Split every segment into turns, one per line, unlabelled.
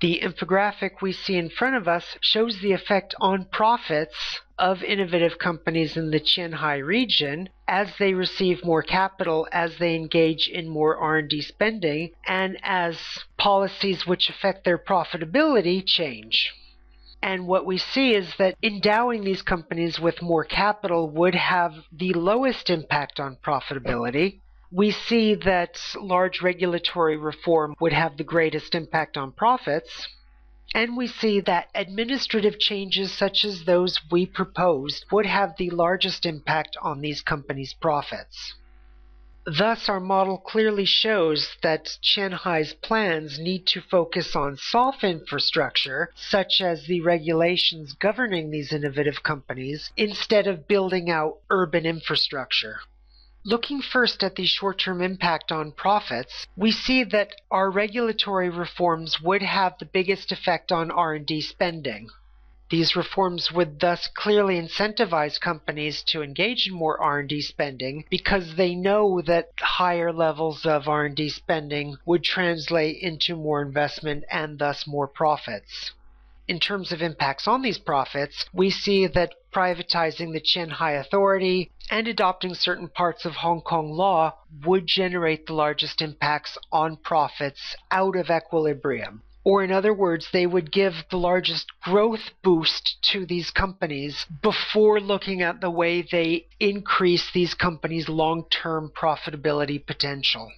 The infographic we see in front of us shows the effect on profits of innovative companies in the Qianhai region as they receive more capital, as they engage in more R&D spending, and as policies which affect their profitability change. And what we see is that endowing these companies with more capital would have the lowest impact on profitability. We see that large regulatory reform would have the greatest impact on profits. And we see that administrative changes such as those we proposed would have the largest impact on these companies' profits. Thus, our model clearly shows that Qianhai's plans need to focus on soft infrastructure, such as the regulations governing these innovative companies, instead of building out urban infrastructure. Looking first at the short-term impact on profits, we see that our regulatory reforms would have the biggest effect on R&D spending. These reforms would thus clearly incentivize companies to engage in more R&D spending because they know that higher levels of R&D spending would translate into more investment and thus more profits in terms of impacts on these profits, we see that privatizing the Qianhai Authority and adopting certain parts of Hong Kong law would generate the largest impacts on profits out of equilibrium. Or, in other words, they would give the largest growth boost to these companies before looking at the way they increase these companies' long term profitability potential.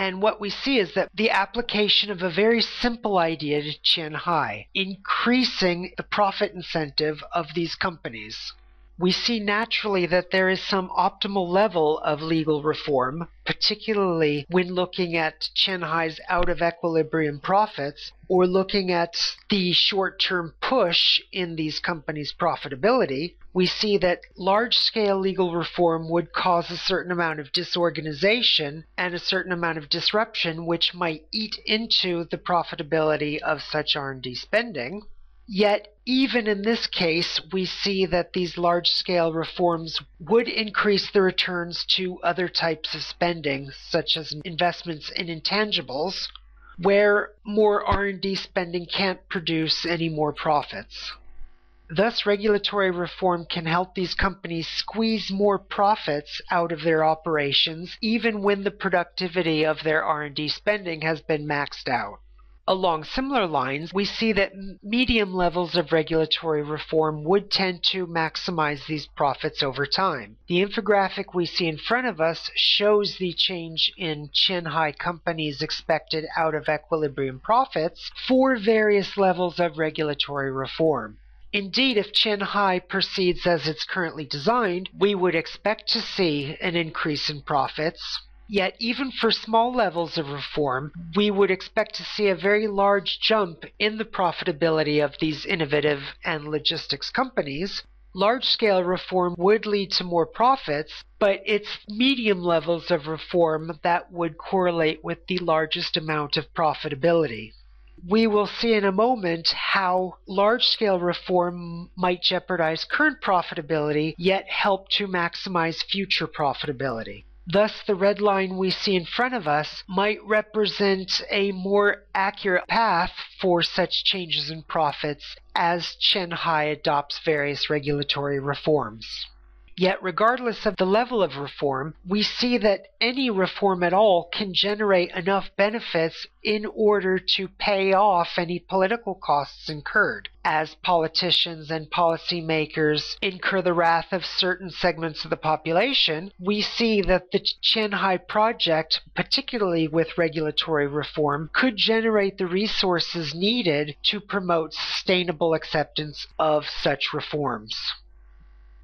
And what we see is that the application of a very simple idea to Qianhai, increasing the profit incentive of these companies we see naturally that there is some optimal level of legal reform, particularly when looking at Qianhai's out of equilibrium profits or looking at the short term push in these companies' profitability. We see that large scale legal reform would cause a certain amount of disorganization and a certain amount of disruption which might eat into the profitability of such R&D spending. Yet, even in this case, we see that these large scale reforms would increase the returns to other types of spending, such as investments in intangibles, where more R&D spending can't produce any more profits. Thus, regulatory reform can help these companies squeeze more profits out of their operations even when the productivity of their R&D spending has been maxed out. Along similar lines, we see that medium levels of regulatory reform would tend to maximize these profits over time. The infographic we see in front of us shows the change in Qianhai companies' expected out of equilibrium profits for various levels of regulatory reform. Indeed, if Qianhai proceeds as it's currently designed, we would expect to see an increase in profits Yet, even for small levels of reform, we would expect to see a very large jump in the profitability of these innovative and logistics companies. Large scale reform would lead to more profits, but it's medium levels of reform that would correlate with the largest amount of profitability. We will see in a moment how large scale reform might jeopardize current profitability, yet help to maximize future profitability. Thus, the red line we see in front of us might represent a more accurate path for such changes in profits as Qianhai adopts various regulatory reforms. Yet, regardless of the level of reform, we see that any reform at all can generate enough benefits in order to pay off any political costs incurred. As politicians and policymakers incur the wrath of certain segments of the population, we see that the Qianhai project, particularly with regulatory reform, could generate the resources needed to promote sustainable acceptance of such reforms.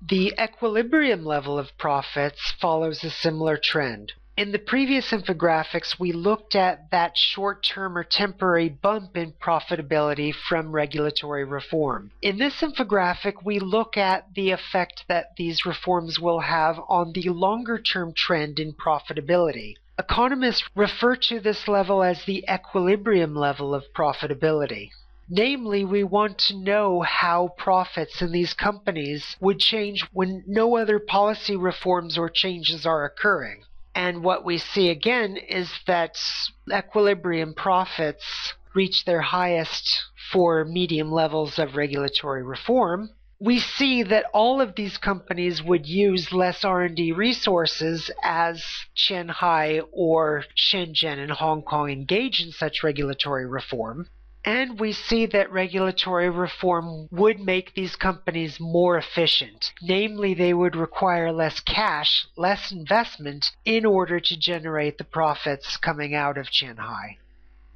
The equilibrium level of profits follows a similar trend. In the previous infographics, we looked at that short term or temporary bump in profitability from regulatory reform. In this infographic, we look at the effect that these reforms will have on the longer term trend in profitability. Economists refer to this level as the equilibrium level of profitability. Namely, we want to know how profits in these companies would change when no other policy reforms or changes are occurring. And what we see again is that equilibrium profits reach their highest for medium levels of regulatory reform, we see that all of these companies would use less R&D resources as Shanghai or Shenzhen and Hong Kong engage in such regulatory reform. And we see that regulatory reform would make these companies more efficient. Namely, they would require less cash, less investment in order to generate the profits coming out of Shanghai.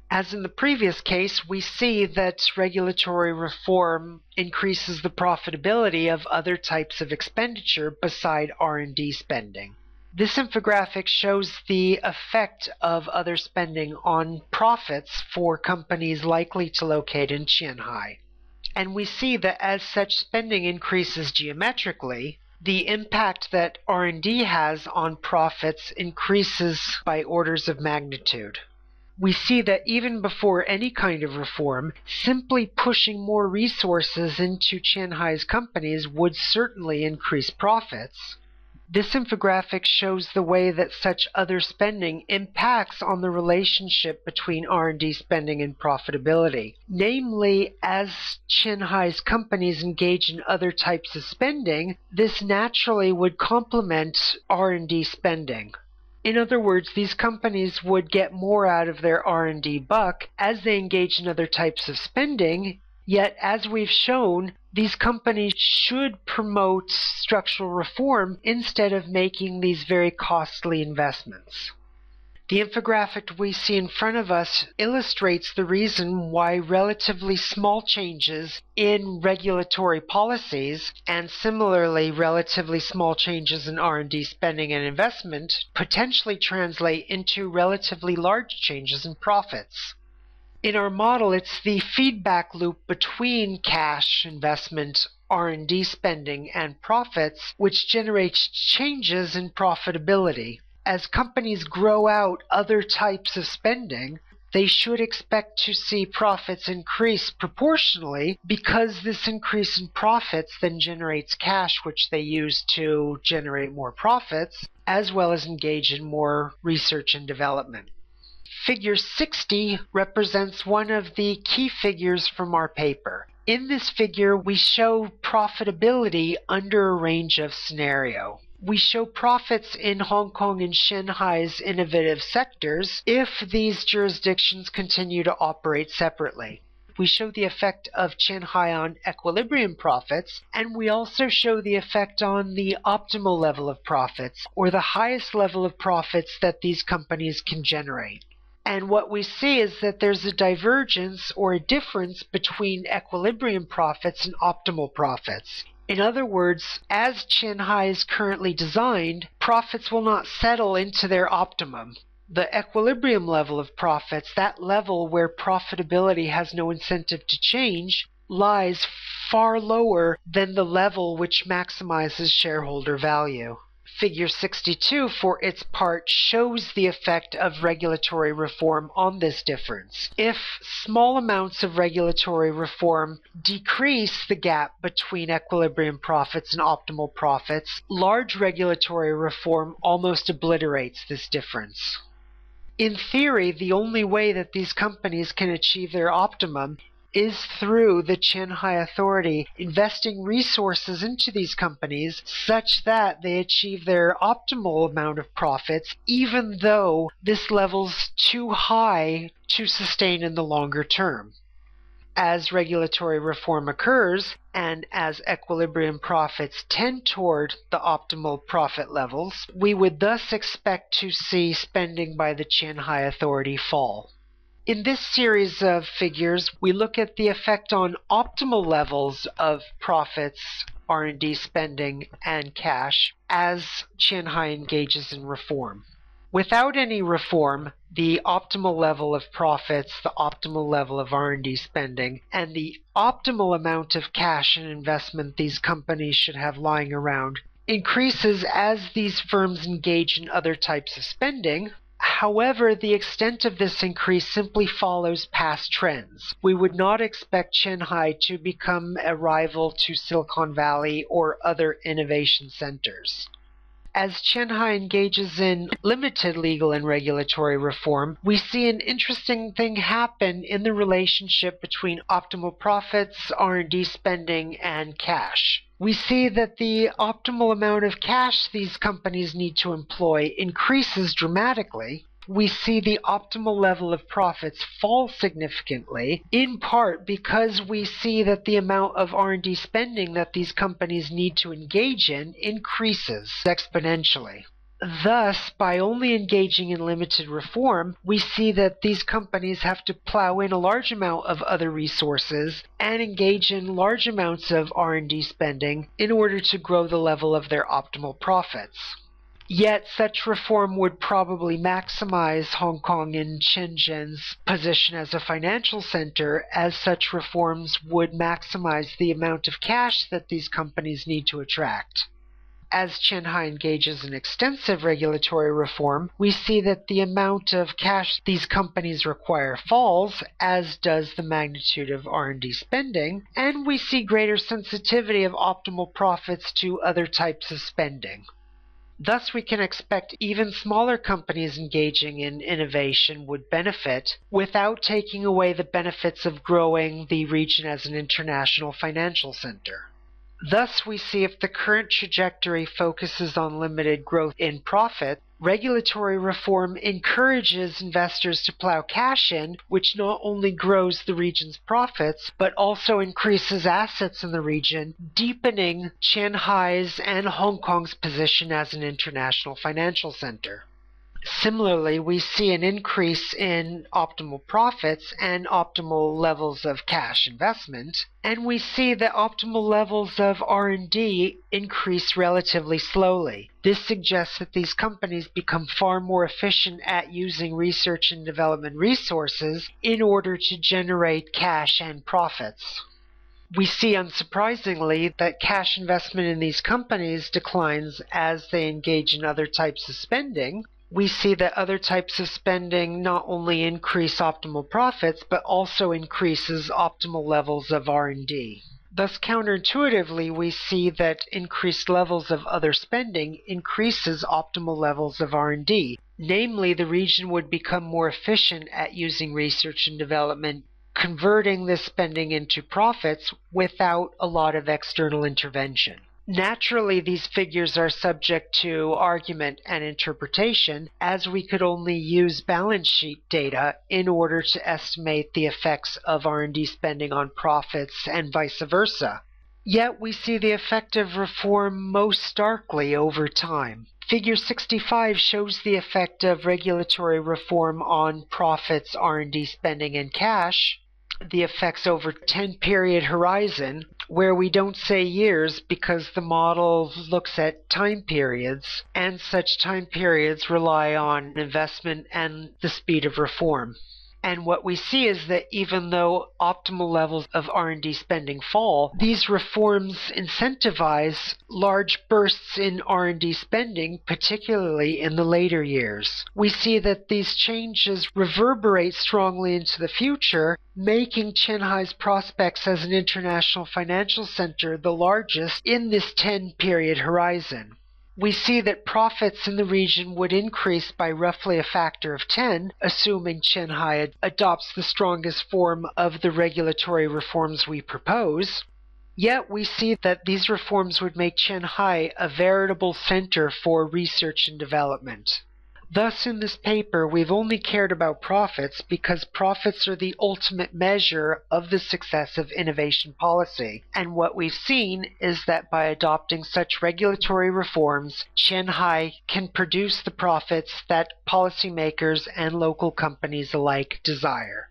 As in the previous case, we see that regulatory reform increases the profitability of other types of expenditure beside R&D spending. This infographic shows the effect of other spending on profits for companies likely to locate in Shanghai. And we see that as such spending increases geometrically, the impact that R&D has on profits increases by orders of magnitude. We see that even before any kind of reform, simply pushing more resources into Shanghai's companies would certainly increase profits. This infographic shows the way that such other spending impacts on the relationship between R&D spending and profitability. Namely, as Shanghai's companies engage in other types of spending, this naturally would complement R&D spending. In other words, these companies would get more out of their R&D buck as they engage in other types of spending Yet, as we've shown, these companies should promote structural reform instead of making these very costly investments. The infographic we see in front of us illustrates the reason why relatively small changes in regulatory policies and similarly relatively small changes in R&D spending and investment potentially translate into relatively large changes in profits in our model, it's the feedback loop between cash investment, R&D spending, and profits, which generates changes in profitability. As companies grow out other types of spending, they should expect to see profits increase proportionally because this increase in profits then generates cash, which they use to generate more profits, as well as engage in more research and development. Figure 60 represents one of the key figures from our paper. In this figure, we show profitability under a range of scenario. We show profits in Hong Kong and Shanghai's innovative sectors if these jurisdictions continue to operate separately. We show the effect of Shanghai on equilibrium profits, and we also show the effect on the optimal level of profits, or the highest level of profits that these companies can generate. And what we see is that there's a divergence or a difference between equilibrium profits and optimal profits. In other words, as Qianhai is currently designed, profits will not settle into their optimum. The equilibrium level of profits, that level where profitability has no incentive to change, lies far lower than the level which maximizes shareholder value. Figure 62, for its part, shows the effect of regulatory reform on this difference. If small amounts of regulatory reform decrease the gap between equilibrium profits and optimal profits, large regulatory reform almost obliterates this difference. In theory, the only way that these companies can achieve their optimum is through the Qianhai Authority investing resources into these companies such that they achieve their optimal amount of profits, even though this level's too high to sustain in the longer term. As regulatory reform occurs, and as equilibrium profits tend toward the optimal profit levels, we would thus expect to see spending by the Qianhai Authority fall. In this series of figures, we look at the effect on optimal levels of profits, R&D spending, and cash as Qianhai engages in reform. Without any reform, the optimal level of profits, the optimal level of R&D spending, and the optimal amount of cash and investment these companies should have lying around increases as these firms engage in other types of spending, However, the extent of this increase simply follows past trends. We would not expect Qianhai to become a rival to Silicon Valley or other innovation centers. As Qianhai engages in limited legal and regulatory reform, we see an interesting thing happen in the relationship between optimal profits, R&D spending, and cash. We see that the optimal amount of cash these companies need to employ increases dramatically, we see the optimal level of profits fall significantly in part because we see that the amount of R&D spending that these companies need to engage in increases exponentially. Thus, by only engaging in limited reform, we see that these companies have to plow in a large amount of other resources and engage in large amounts of R&D spending in order to grow the level of their optimal profits. Yet such reform would probably maximize Hong Kong and Shenzhen's position as a financial center, as such reforms would maximize the amount of cash that these companies need to attract. As Qianhai engages in extensive regulatory reform, we see that the amount of cash these companies require falls, as does the magnitude of R&D spending, and we see greater sensitivity of optimal profits to other types of spending. Thus, we can expect even smaller companies engaging in innovation would benefit without taking away the benefits of growing the region as an international financial center. Thus, we see if the current trajectory focuses on limited growth in profit, regulatory reform encourages investors to plow cash in, which not only grows the region's profits, but also increases assets in the region, deepening Shanghai's and Hong Kong's position as an international financial center. Similarly, we see an increase in optimal profits and optimal levels of cash investment, and we see that optimal levels of R&D increase relatively slowly. This suggests that these companies become far more efficient at using research and development resources in order to generate cash and profits we see unsurprisingly that cash investment in these companies declines as they engage in other types of spending, we see that other types of spending not only increase optimal profits but also increases optimal levels of R&D. Thus counterintuitively we see that increased levels of other spending increases optimal levels of R&D. Namely, the region would become more efficient at using research and development, converting this spending into profits without a lot of external intervention. Naturally, these figures are subject to argument and interpretation, as we could only use balance sheet data in order to estimate the effects of R&D spending on profits and vice versa. Yet we see the effect of reform most starkly over time. Figure 65 shows the effect of regulatory reform on profits, R&D spending, and cash the effects over 10 period horizon where we don't say years because the model looks at time periods and such time periods rely on investment and the speed of reform. And what we see is that even though optimal levels of R&D spending fall, these reforms incentivize large bursts in R&D spending, particularly in the later years. We see that these changes reverberate strongly into the future, making Qianhai's prospects as an international financial center the largest in this 10 period horizon we see that profits in the region would increase by roughly a factor of 10, assuming Qianhai adopts the strongest form of the regulatory reforms we propose. Yet we see that these reforms would make Qianhai a veritable center for research and development. Thus, in this paper, we've only cared about profits because profits are the ultimate measure of the success of innovation policy. And what we've seen is that by adopting such regulatory reforms, Qianhai can produce the profits that policymakers and local companies alike desire.